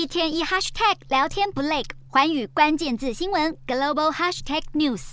一天一 hashtag 聊天不累，寰宇关键字新闻 global hashtag news。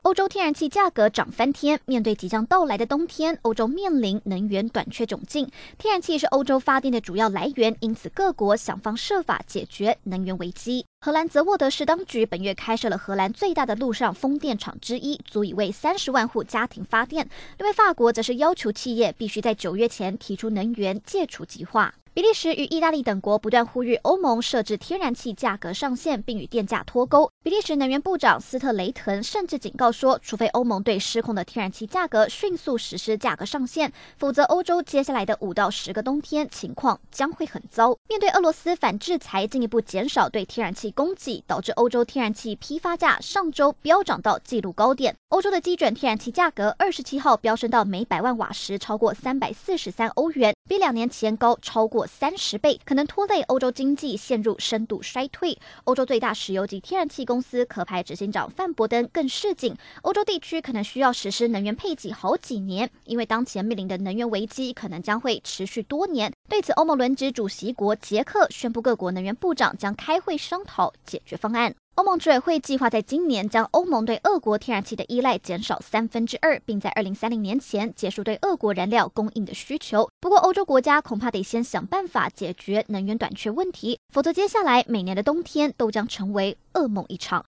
欧洲天然气价格涨翻天，面对即将到来的冬天，欧洲面临能源短缺窘境。天然气是欧洲发电的主要来源，因此各国想方设法解决能源危机。荷兰泽沃德市当局本月开设了荷兰最大的陆上风电场之一，足以为三十万户家庭发电。另外，法国则是要求企业必须在九月前提出能源戒除计划。比利时与意大利等国不断呼吁欧盟设置天然气价格上限，并与电价脱钩。比利时能源部长斯特雷滕甚至警告说，除非欧盟对失控的天然气价格迅速实施价格上限，否则欧洲接下来的五到十个冬天情况将会很糟。面对俄罗斯反制裁进一步减少对天然气供给，导致欧洲天然气批发价上周飙涨到纪录高点。欧洲的基准天然气价格二十七号飙升到每百万瓦时超过三百四十三欧元，比两年前高超过三十倍，可能拖累欧洲经济陷入深度衰退。欧洲最大石油及天然气公司壳牌执行长范伯登更示警，欧洲地区可能需要实施能源配给好几年，因为当前面临的能源危机可能将会持续多年。对此，欧盟轮值主席国捷克宣布，各国能源部长将开会商讨解决方案。欧盟执委会计划在今年将欧盟对俄国天然气的依赖减少三分之二，并在二零三零年前结束对俄国燃料供应的需求。不过，欧洲国家恐怕得先想办法解决能源短缺问题，否则接下来每年的冬天都将成为噩梦一场。